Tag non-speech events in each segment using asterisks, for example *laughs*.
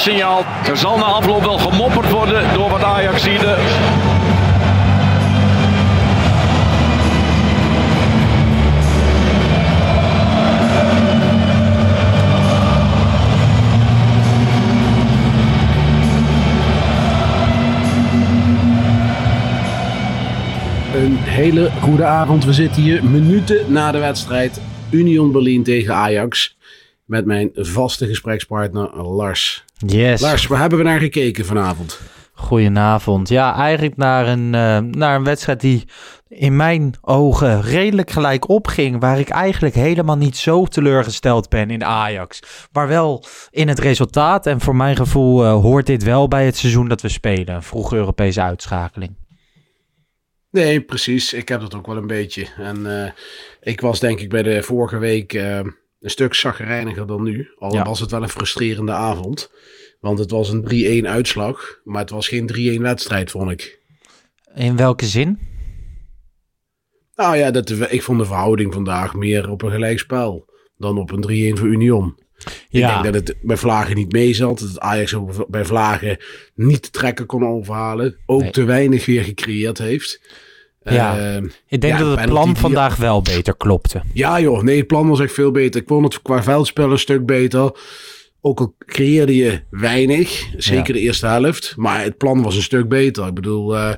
Fluitsignaal. Er zal na afloop wel gemopperd worden door wat Ajaxide. Een hele goede avond. We zitten hier minuten na de wedstrijd Union Berlin tegen Ajax. Met mijn vaste gesprekspartner Lars. Yes. Lars, waar hebben we naar gekeken vanavond? Goedenavond. Ja, eigenlijk naar een, eh, naar een wedstrijd die in mijn ogen redelijk gelijk opging. Waar ik eigenlijk helemaal niet zo teleurgesteld ben in Ajax. Maar wel in het resultaat. En voor mijn gevoel eh, hoort dit wel bij het seizoen dat we spelen. Vroege Europese uitschakeling. Nee, precies. Ik heb dat ook wel een beetje. En eh, ik was denk ik bij de vorige week een stuk zagrijniger dan nu. Al Ja. was het wel een frustrerende avond. Want het was een 3-1 uitslag. Maar het was geen 3-1 wedstrijd, vond ik. In welke zin? Nou ja, dat, ik vond de verhouding vandaag meer op een gelijkspel dan op een 3-1 voor Union. Ik denk dat het bij Vlagen niet mee zat. Dat het Ajax ook bij Vlagen niet te trekken kon overhalen. Ook Nee. te weinig weer gecreëerd heeft. Ja. Ik denk Ja, dat het plan die- vandaag wel beter klopte. ja joh, nee, het plan was echt veel beter. Ik vond het qua veldspel een stuk beter. Ook al creëerde je weinig, zeker de eerste helft. Maar het plan was een stuk beter. Ik bedoel, eh,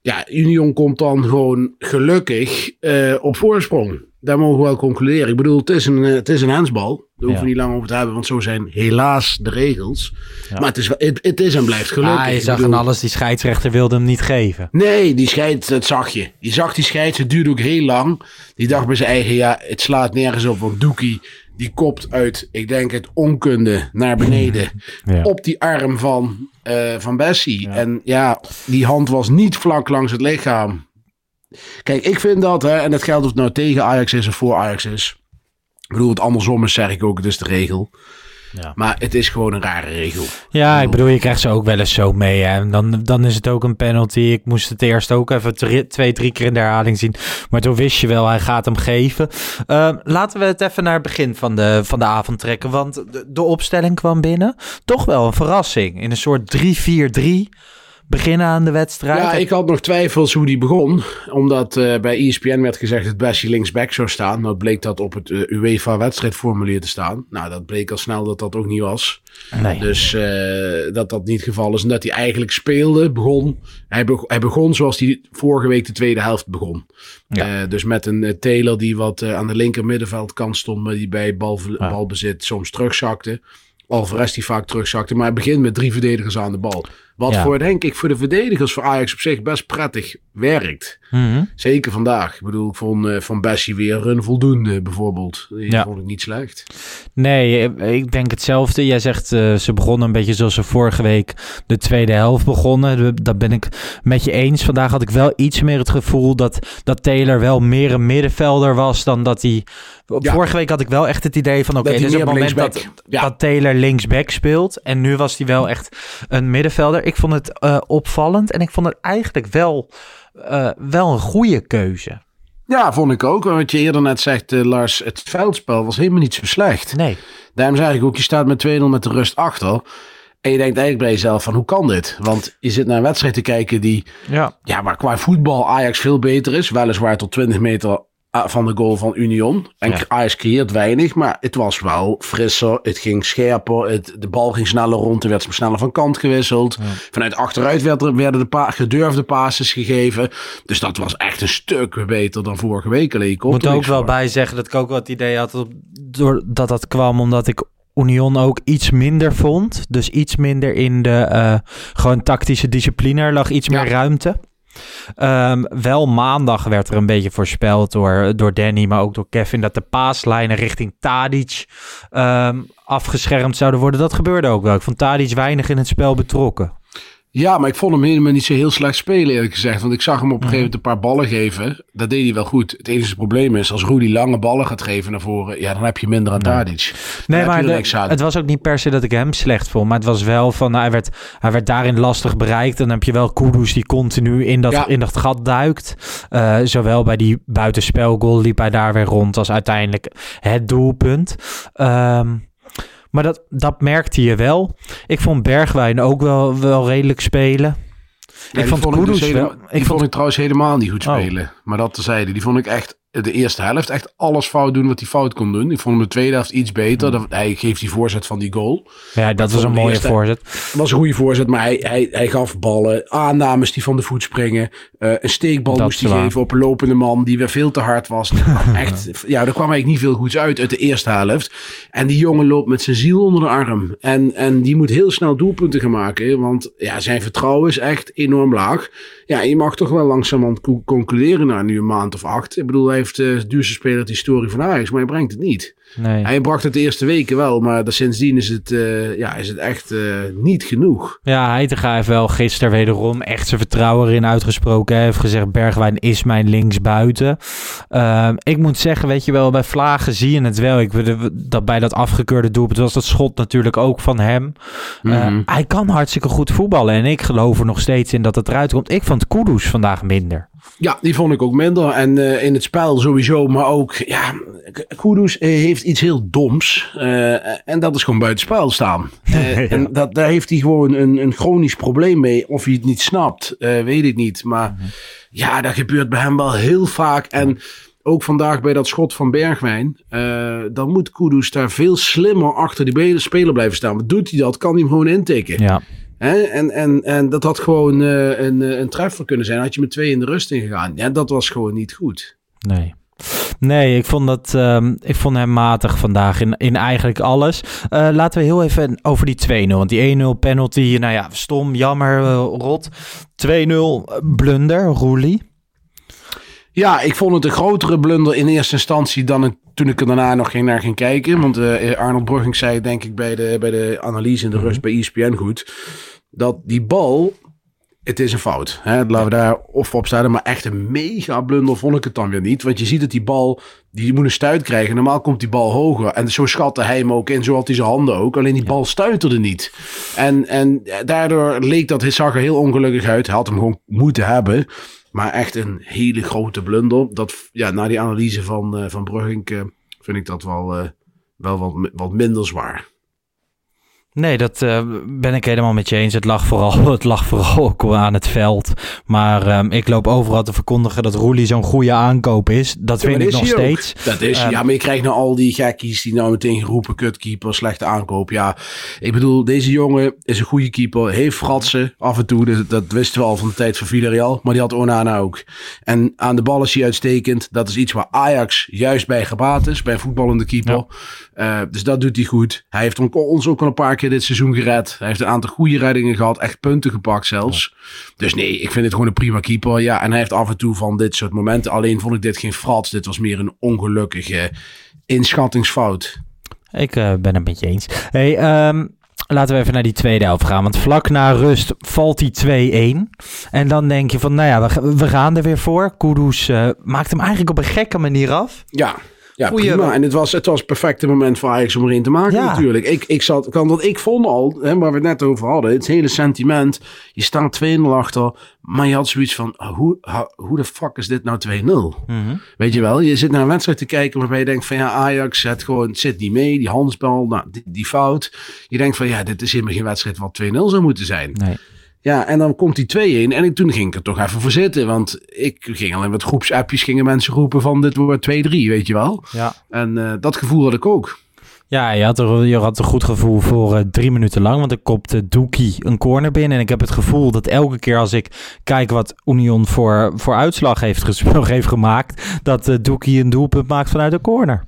ja, Union komt dan gewoon gelukkig eh, op voorsprong. Daar mogen we wel concluderen. Ik bedoel, het is een, eh, het is een handsbal. Daar hoeven we Ja. niet lang over te hebben, want zo zijn helaas de regels. Ja. Maar het is, het, het is en blijft gelukkig. Ah, je zag bedoel- aan alles, die scheidsrechter wilde hem niet geven. Nee, die scheid, dat zag je. Je zag die scheid, het duurde ook heel lang. Die dacht bij zijn eigen, ja, het slaat nergens op. Want Doekie, die kopt uit, ik denk het onkunde, naar beneden. *laughs* Ja. Op die arm van, eh, van Bessie. En ja, die hand was niet vlak langs het lichaam. Kijk, ik vind dat, hè, en dat geldt of het nou tegen Ajax is of voor Ajax is. Ik bedoel, het andersom is, zeg ik ook, het is de regel. Ja. Maar het is gewoon een rare regel. Ja, ik bedoel, je krijgt ze ook wel eens zo mee. Hè? En dan, dan is het ook een penalty. Ik moest het eerst ook even drie- twee, drie keer in de herhaling zien. Maar toen wist je wel, hij gaat hem geven. Eh, laten we het even naar het begin van de, van de avond trekken. Want de, de opstelling kwam binnen. Toch wel een verrassing. In een soort 3-4-3 beginnen aan de wedstrijd. Ja, ik had nog twijfels hoe die begon. Omdat eh, bij ESPN werd gezegd dat Bessie linksback zou staan. Nou bleek dat op het eh, UEFA-wedstrijdformulier te staan. Nou, dat bleek al snel dat dat ook niet was. nee. Dus eh, dat dat niet het geval is. En dat hij eigenlijk speelde, begon. Hij, beg- hij begon zoals hij vorige week de tweede helft begon. Ja. Dus met een Taylor die wat aan de linker middenveldkant stond. Maar die bij bal, Ja. balbezit soms terugzakte. Alvarez die vaak terugzakte. Maar hij begint met drie verdedigers aan de bal. Wat Ja. voor, denk ik, voor de verdedigers voor Ajax op zich best prettig werkt. Mhm. Zeker vandaag. Ik bedoel, vond eh, Van Bessie weer een voldoende bijvoorbeeld. Die Ja. vond ik niet slecht. Nee, eh, ik denk hetzelfde. Jij zegt eh, ze begonnen een beetje zoals ze vorige week de tweede helft begonnen. Dat ben ik met je eens. Vandaag had ik wel iets meer het gevoel dat, dat Taylor wel meer een middenvelder was dan dat hij... Ja. Vorige week had ik wel echt het idee van oké, Dat dit is het meer moment dat, dat Taylor linksback speelt. En nu was hij wel echt een middenvelder. Ik vond het eh, opvallend en ik vond het eigenlijk wel, eh, wel een goede keuze. Ja, vond ik ook. Wat je eerder net zegt, eh, Lars, het veldspel was helemaal niet zo slecht. Nee. Daarom zeg ik ook, je staat met 2-0 met de rust achter. En je denkt eigenlijk bij jezelf van, hoe kan dit? Want je zit naar een wedstrijd te kijken die, Ja. ja, waar qua voetbal Ajax veel beter is. Weliswaar tot 20 meter van de goal van Union. En Ja. Ajax creëert weinig, maar het was wel frisser. Het ging scherper. Het, de bal ging sneller rond. Er werd sneller van kant gewisseld. Vanuit achteruit werd er, werden de pa gedurfde passes gegeven. Dus dat was echt een stuk beter dan vorige week. Alleen, Ik moet er ook wel bij zeggen dat ik ook wel het idee had dat, door, dat dat kwam omdat ik Union ook iets minder vond. Dus iets minder in de eh, gewoon tactische discipline. Er lag iets Ja. meer ruimte. Ehm, wel maandag werd er een beetje voorspeld door, door Danny, maar ook door Kevin, dat de paaslijnen richting Tadic ehm, afgeschermd zouden worden. Dat gebeurde ook wel. Ik vond Tadic weinig in het spel betrokken. Ja, maar ik vond hem helemaal niet zo heel slecht spelen, eerlijk gezegd. Want ik zag hem op een gegeven moment een paar ballen geven. Dat deed hij wel goed. Het enige probleem is, als Rudy lange ballen gaat geven naar voren... ja, dan heb je minder aan Tadic. Nee, maar de- het was ook niet per se dat ik hem slecht vond. Maar het was wel van, nou, hij, werd, hij werd daarin lastig bereikt. En dan heb je wel Kudus die continu in dat, Ja. in dat gat duikt. Eh, zowel bij die buitenspelgoal liep hij daar weer rond als uiteindelijk het doelpunt. Ehm, maar dat, dat merkte je wel. Ik vond Bergwijn ook wel, wel redelijk spelen. Ja, ik die vond ik dus helemaal- wel... Ik vond vond, ik trouwens helemaal niet goed Oh. spelen. Maar dat terzijde. Die vond ik echt de eerste helft echt alles fout doen wat hij fout kon doen. Ik vond hem de tweede helft iets beter. Hmm. Dat- Hij geeft die voorzet van die goal. ja, dat was een mooie eerste- voorzet. Het was een goede voorzet, maar hij, hij, hij gaf ballen. Aannames die van de voet springen. Eh, een steekbal Dat moest hij geven op een lopende man die weer veel te hard was. *laughs* Echt, ja, er kwam eigenlijk niet veel goeds uit uit de eerste helft. En die jongen loopt met zijn ziel onder de arm. En, en die moet heel snel doelpunten gaan maken. Want ja, zijn vertrouwen is echt enorm laag. Ja, je mag toch wel co- concluderen na nu een maand of acht. Ik bedoel, hij heeft eh, de duurste speler de historie van Ajax, maar hij brengt het niet. Nee. Hij bracht het de eerste weken wel, maar sindsdien is het, eh, ja, is het echt eh, niet genoeg. Ja, Heitinga heeft wel gisteren wederom echt zijn vertrouwen erin uitgesproken. Hij heeft gezegd, Bergwijn is mijn linksbuiten. Ehm ik moet zeggen, weet je wel, bij Vlagen zie je het wel. Ik, dat bij dat afgekeurde doelpunt was dat schot natuurlijk ook van hem. Eh, Mhm. hij kan hartstikke goed voetballen. En ik geloof er nog steeds in dat het eruit komt. Ik vond Kudus vandaag minder. Ja, die vond ik ook minder. En eh, in het spel sowieso, maar ook, ja, Kudus eh, heeft iets heel doms. eh, en dat is gewoon buitenspel staan. *laughs* Eh, En dat, daar heeft hij gewoon een, een chronisch probleem mee. Of hij het niet snapt, weet ik niet. Maar ja, dat gebeurt bij hem wel heel vaak. En ook vandaag bij dat schot van Bergwijn. dan moet Kudus daar veel slimmer achter die speler blijven staan. Maar doet hij dat, kan hij hem gewoon intikken. Ja. Hè? En, en, en dat had gewoon eh, een, eh, een treffer kunnen zijn. Had je met twee in de rust ingegaan. Ja, dat was gewoon niet goed. Nee. Nee, ik vond, dat, ehm, ik vond hem matig vandaag in, in eigenlijk alles. Eh, laten we heel even over die 2-0. Want die 1-0 penalty, nou ja, stom, jammer, rot. 2-0 blunder, Roelie. Ja, ik vond het een grotere blunder in eerste instantie dan toen ik er daarna nog ging naar ging kijken. Want Arnold Brugging zei denk ik bij de, bij de analyse in de rust bij ESPN goed. Dat die bal, het is een fout. Hè? Laten we daar of op staan. Maar echt een mega blunder vond ik het dan weer niet. Want je ziet dat die bal, die moet een stuit krijgen. Normaal komt die bal hoger. En zo schatte hij hem ook in. Zo had hij zijn handen ook. Alleen die bal stuiterde niet. En, en daardoor leek dat, het zag er heel ongelukkig uit. Hij had hem gewoon moeten hebben. Maar echt een hele grote blunder. Dat, ja, na die analyse van, eh van Brugging eh, vind ik dat wel, eh, wel wat, wat minder zwaar. Nee, dat eh, ben ik helemaal met je eens. Het lag vooral, *laughs* het lag vooral ook aan het veld. Maar ehm, ik loop overal te verkondigen dat Roelie zo'n goede aankoop is. Dat Ja, vind ik nog ook. steeds. Dat is, Ehm, ja, maar je krijgt nou al die gekkies die nou meteen geroepen, kutkeeper, slechte aankoop. Ja, ik bedoel, deze jongen is een goede keeper, heeft fratsen af en toe. Dat, dat wisten we al van de tijd van Villarreal, maar die had Onana ook. En aan de bal is hij uitstekend. Dat is iets waar Ajax juist bij gebaat is, bij een voetballende keeper. Eh, dus dat doet hij goed. Hij heeft on- ons ook al een paar keer dit seizoen gered. Hij heeft een aantal goede reddingen gehad, echt punten gepakt zelfs. Dus nee, ik vind het gewoon een prima keeper. Ja, en hij heeft af en toe van dit soort momenten. Alleen vond ik dit geen frats. Dit was meer een ongelukkige inschattingsfout. Ik eh, ben het met je eens. Hey, ehm, laten we even naar die tweede helft gaan. Want vlak na rust valt die 2-1. En dan denk je van, nou ja, we, ga- we gaan er weer voor. Kudus eh, maakt hem eigenlijk op een gekke manier af. Ja, ja Goeie- prima. En het was, het was het perfecte moment voor Ajax om erin te maken Ja. natuurlijk. Ik, ik zat, kan dat ik vond al, hè, waar we het net over hadden, het hele sentiment. Je staat 2-0 achter, maar je had zoiets van, ah, hoe, hoe de fuck is dit nou 2-0? Weet je wel, je zit naar een wedstrijd te kijken waarbij je denkt van ja, Ajax het gewoon, het zit niet mee, die handsbal, nou, die, die fout. Je denkt van ja, dit is helemaal geen wedstrijd wat 2-0 zou moeten zijn. Nee. Ja, en dan komt die 2-1 en ik, toen ging ik er toch even voor zitten. Want ik ging al in wat groepsappjes, gingen mensen roepen van dit wordt 2-3, weet je wel. Ja. En uh, dat gevoel had ik ook. Ja, je had, er, je had een goed gevoel voor uh, drie minuten lang. Want ik kopte Doekie een corner binnen. En ik heb het gevoel dat elke keer als ik kijk wat Union voor, voor uitslag heeft, gespeeld, *laughs* heeft gemaakt... dat uh, Doekie een doelpunt maakt vanuit de corner.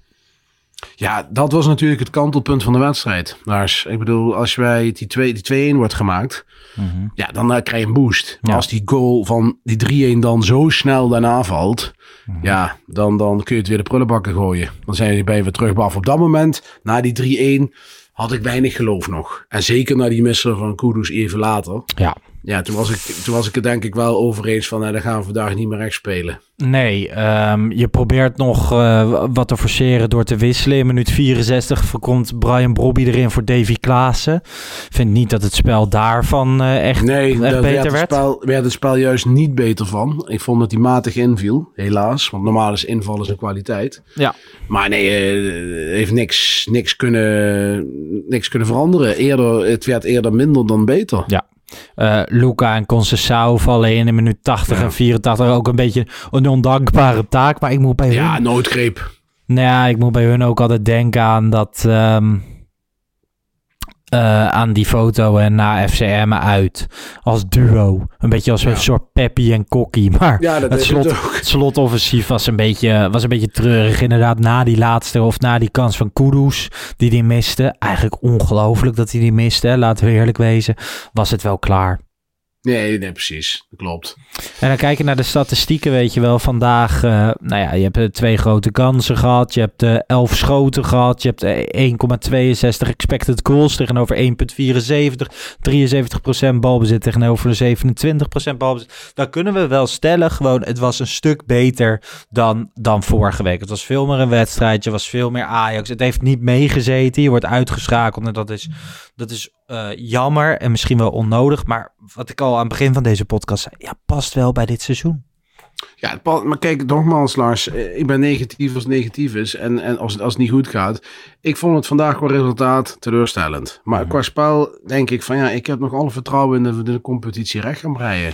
Ja, dat was natuurlijk het kantelpunt van de wedstrijd. Lars, ik bedoul, als wij die 2-1 wordt gemaakt, mm -hmm. ja, dan uh, krijg je een boost. Maar ja. als die goal van die 3-1 dan zo snel daarna valt, mm -hmm. ja, dan, dan kun je het weer de prullenbakken gooien. Dan zijn je bij weer terug. Maar op dat moment, na die 3-1, had ik weinig geloof nog. En zeker na die missen van Kudus even later. Ja. Ja, toen was, ik, toen was ik het denk ik wel over eens van, nou, dan gaan we vandaag niet meer recht spelen. Nee, um, je probeert nog uh, wat te forceren door te wisselen. In minuut 64 komt Brian Brobby erin voor Davy Klaassen. vind niet dat het spel daarvan uh, echt, nee, echt daar beter werd. werd. Het spel, werd het spel juist niet beter van. Ik vond dat hij matig inviel, helaas. Want normaal is invallen zijn kwaliteit. Ja. Maar nee, uh, heeft niks, niks, kunnen, niks kunnen veranderen. Eerder, het werd eerder minder dan beter. Ja, Uh, Luca en Concessao vallen in in minuut 80 ja. en 84 ook een beetje een ondankbare taak. Maar ik moet bij ja, hun... noodgreep. Nou ja, ik moet bij hun ook altijd denken aan dat... Um, uh, aan die foto en na FCM uit als duo. Een beetje als ja. een soort Peppy en Kokkie. *laughs* Maar ja, het, slot, het slotoffensief was een, beetje, was een beetje treurig. Inderdaad, na die laatste of na die kans van Kudus die die miste. Eigenlijk ongelooflijk dat hij die miste. Laten we eerlijk wezen. Was het wel klaar. Nee, nee, precies. Dat klopt. En dan kijken naar de statistieken, weet je wel. Vandaag, uh, nou ja, je hebt twee grote kansen gehad. Je hebt uh, elf schoten gehad. Je hebt 1,62 expected goals tegenover 1,74. 73% balbezit tegenover de 27% balbezit. Dan kunnen we wel stellen, gewoon, het was een stuk beter dan, dan vorige week. Het was veel meer een wedstrijdje, was veel meer Ajax. Het heeft niet meegezeten. Je wordt uitgeschakeld en dat is, dat is uh, jammer en misschien wel onnodig. Maar wat ik al aan het begin van deze podcast zei, ja, past wel bij dit seizoen. Ja, maar kijk, nogmaals Lars, ik ben negatief als negatief is en, en als, als het niet goed gaat. Ik vond het vandaag qua resultaat teleurstellend. Maar mm. qua spel denk ik van ja, ik heb nog alle vertrouwen in de, de competitie recht gaan breien.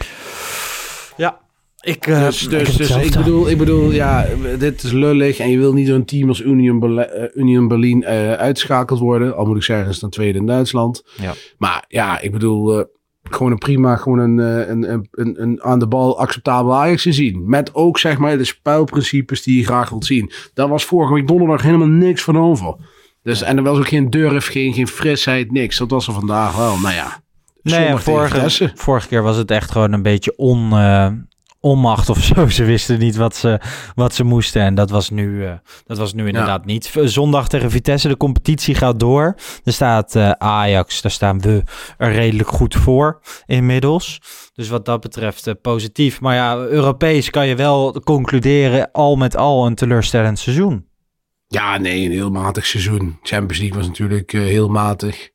Ja, ik, uh, dus dus, ik, dus ik, bedoel, ik bedoel, ja, dit is lullig en je wil niet zo'n team als Union, uh, Union Berlin uh, uitschakeld worden. Al moet ik zeggen, is dan tweede in Duitsland. Ja. Maar ja, ik bedoel, gewoon een prima, gewoon een, een, een, een, een aan de bal acceptabel Ajax te zien. Met ook zeg maar de spelprincipes die je graag wilt zien. Daar was vorige week donderdag helemaal niks van over. Dus, en er was ook geen durf, geen, geen frisheid, niks. Dat was er vandaag wel, nou ja. Nee, vorige, vorige keer was het echt gewoon een beetje on, onmacht of zo. *laughs* Ze wisten niet wat ze, wat ze moesten. En dat was nu, uh, dat was nu inderdaad ja. niet. Zondag tegen Vitesse, de competitie gaat door. Er staat uh, Ajax, daar staan we er redelijk goed voor inmiddels. Dus wat dat betreft uh, positief. Maar ja, Europees kan je wel concluderen al met al een teleurstellend seizoen. Ja, nee, een heel matig seizoen. Champions League was natuurlijk heel matig.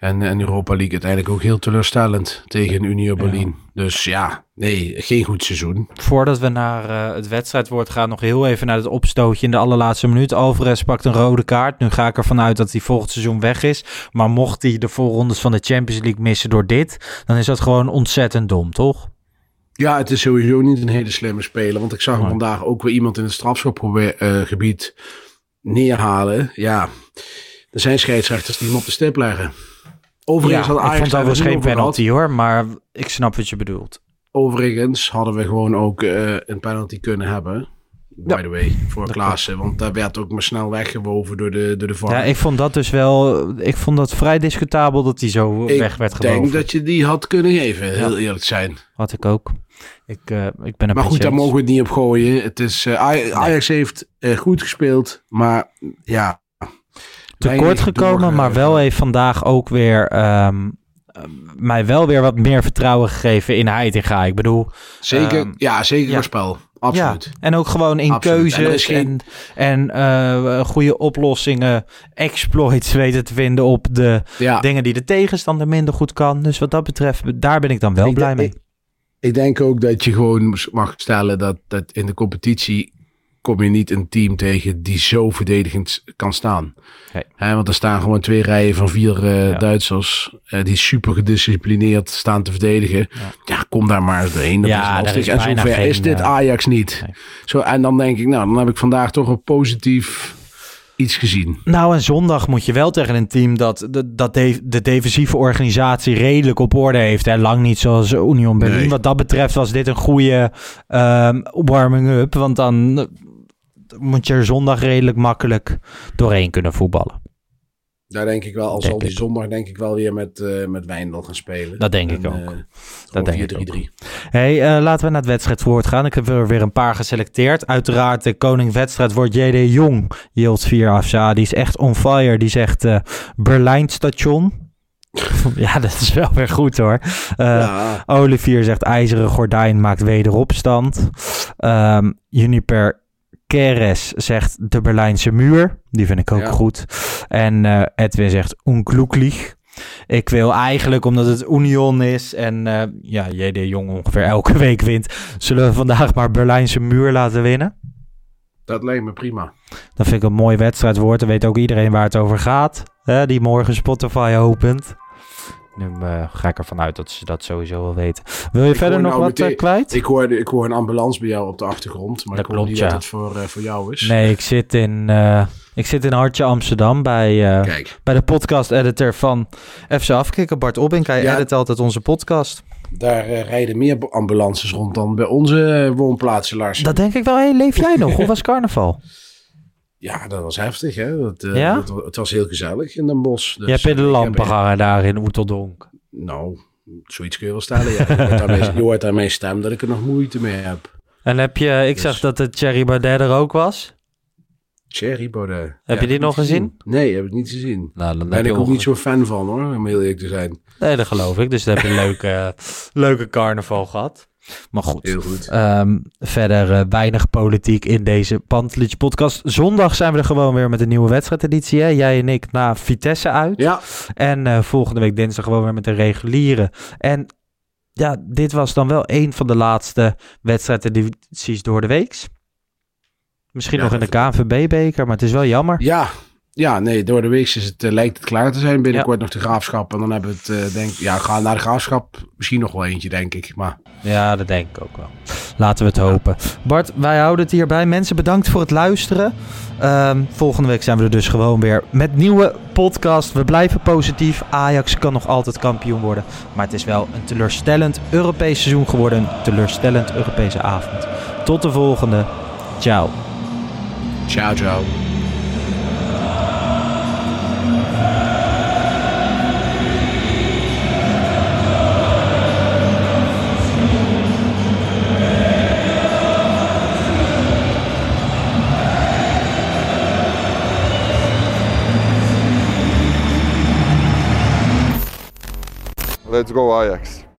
En, en Europa League uiteindelijk ook heel teleurstellend tegen Union Berlin. Ja. Dus ja, nee, geen goed seizoen. Voordat we naar uh, het wedstrijdwoord gaan, nog heel even naar het opstootje in de allerlaatste minuut. Alvarez pakt een rode kaart. Nu ga ik ervan uit dat hij volgend seizoen weg is. Maar mocht hij de voorrondes van de Champions League missen door dit, dan is dat gewoon ontzettend dom, toch? Ja, het is sowieso niet een hele slimme speler. Want ik zag nee. vandaag ook weer iemand in het strafschopgebied uh, neerhalen. Ja, er zijn scheidsrechters die hem op de stip leggen. Overigens ja, had Ajax ik vond dat was geen penalty hoor, maar ik snap wat je bedoelt. Overigens hadden we gewoon ook uh, een penalty kunnen hebben. By ja. the way, voor Klaassen. Want daar werd ook maar snel weggewoven door de, door de VAR. Ja, ik vond dat dus wel... Ik vond dat vrij discutabel dat die zo ik weg werd gewoven. Ik denk dat je die had kunnen geven, heel eerlijk zijn. Had ik ook. Ik, uh, ik ben een maar goed, daar mogen we het niet op gooien. Het is, uh, Ajax nee. heeft uh, goed gespeeld, maar ja, tekort gekomen, door, maar wel heeft vandaag ook weer um, mij wel weer wat meer vertrouwen gegeven in Heitinga. Ik bedoel... Zeker, um, ja, zeker ja. spel. Absoluut. Ja, en ook gewoon in Absoluut. keuzes en, uh, goede oplossingen, exploits *laughs* weten te vinden op de ja. dingen die de tegenstander minder goed kan. Dus wat dat betreft, daar ben ik dan wel ik blij mee. Ik, ik denk ook dat je gewoon mag stellen dat, dat in de competitie kom je niet een team tegen die zo verdedigend kan staan. Hè, want er staan gewoon twee rijen van vier eh, Ja. Duitsers eh, die super gedisciplineerd staan te verdedigen. Ja, kom daar maar eens doorheen. Dat Ja, is is en zover geen, is dit eh, Ajax niet. nee. Zo, en dan denk ik, nou, dan heb ik vandaag toch een positief iets gezien. Nou, en zondag moet je wel tegen een team dat de, dat de, de defensieve organisatie redelijk op orde heeft. Hè. Lang niet zoals Union Berlin. Nee. Wat dat betreft was dit een goede ehm, warming-up. Want dan moet je er zondag redelijk makkelijk doorheen kunnen voetballen. Daar denk ik wel, al zal die zondag denk ik wel weer met, eh met Wijndal gaan spelen. Dat denk En, ik ook. eh, Dat denk ik 4-3-3. Hey, eh, laten we naar het wedstrijdvoort gaan. Ik heb er weer een paar geselecteerd. Uiteraard, de koning wedstrijd wordt JD Jong. Yield 4 Afza. Die is echt on fire. Die zegt eh Berlijn station. *laughs* ja, dat is wel weer goed hoor. Ja, Olivier zegt IJzeren Gordijn maakt wederopstand. Ehm Juniper Keres zegt de Berlijnse muur. Die vind ik ook Ja. goed. En eh, Edwin zegt onglücklich. Ik wil eigenlijk, omdat het Union is en eh, ja, JD Jong ongeveer elke *laughs* week wint, zullen we vandaag maar Berlijnse muur laten winnen. dat lijkt me prima. Dat vind ik een mooi wedstrijdwoord. Dan weet ook iedereen waar het over gaat. Hè, die morgen Spotify opent. Nu eh, ga ik ervan uit dat ze dat sowieso wel weten. Wil je Ik verder nog nou wat eh, meteen- kwijt? Ik hoor, ik hoor een ambulance bij jou op de achtergrond, maar Dat ik hoor niet ja. dat het voor, eh, voor jou is. Nee, ik zit in, ik zit in Hartje Amsterdam bij, bij de podcast-editor van FC Afkikken. Bart Obbink, hij Ja. edit altijd onze podcast. daar rijden meer ambulances rond dan bij onze woonplaatsen, Lars. Dat denk ik wel. Hey, leef jij nog? *laughs* Hoe was carnaval? Ja, dat was heftig, hè. Dat, eh, Ja? dat wa- het was heel gezellig in Den Bosch. Dus, je hebt in de lampen gehangen daar in Oeteldonk. Nou, zoiets kun je wel stellen, ja. Je hoort, daarmee, je hoort aan mijn stem dat ik er nog moeite mee heb. En heb je, ik Dus- zag dat de Thierry Baudet er ook was. Thierry Baudet. Heb je die nog gezien? Nee, heb ik niet gezien. Nou, dan ben ik ook niet zo'n fan van, hoor, om heel eerlijk te zijn. Nee, dat geloof ik. Dus dan heb je een leuke, *laughs* leuke carnaval gehad. Maar goed. Heel goed. Ehm, verder eh, weinig politiek in deze Pantelich podcast. Zondag zijn we er gewoon weer met een nieuwe wedstrijdeditie. Hè? Jij en ik na Vitesse uit. Ja, En eh, volgende week dinsdag gewoon weer met de reguliere. En ja, dit was dan wel een van de laatste wedstrijdedities door de weeks. Misschien Ja, nog in de KNVB-beker, maar het is wel jammer. ja. Ja, nee, door de week is het, eh, lijkt het klaar te zijn. Binnenkort nog de graafschap. En dan hebben we het, denk ja, gaan naar de graafschap. Misschien nog wel eentje, denk ik. Maar Ja, dat denk ik ook wel. Laten we het hopen. Bart, wij houden het hierbij. Mensen, bedankt voor het luisteren. Ehm, volgende week zijn we er dus gewoon weer met nieuwe podcast. We blijven positief. Ajax kan nog altijd kampioen worden. Maar het is wel een teleurstellend Europees seizoen geworden. Een teleurstellend Europese avond. Tot de volgende. Ciao. ciao, ciao. Let's go Ajax.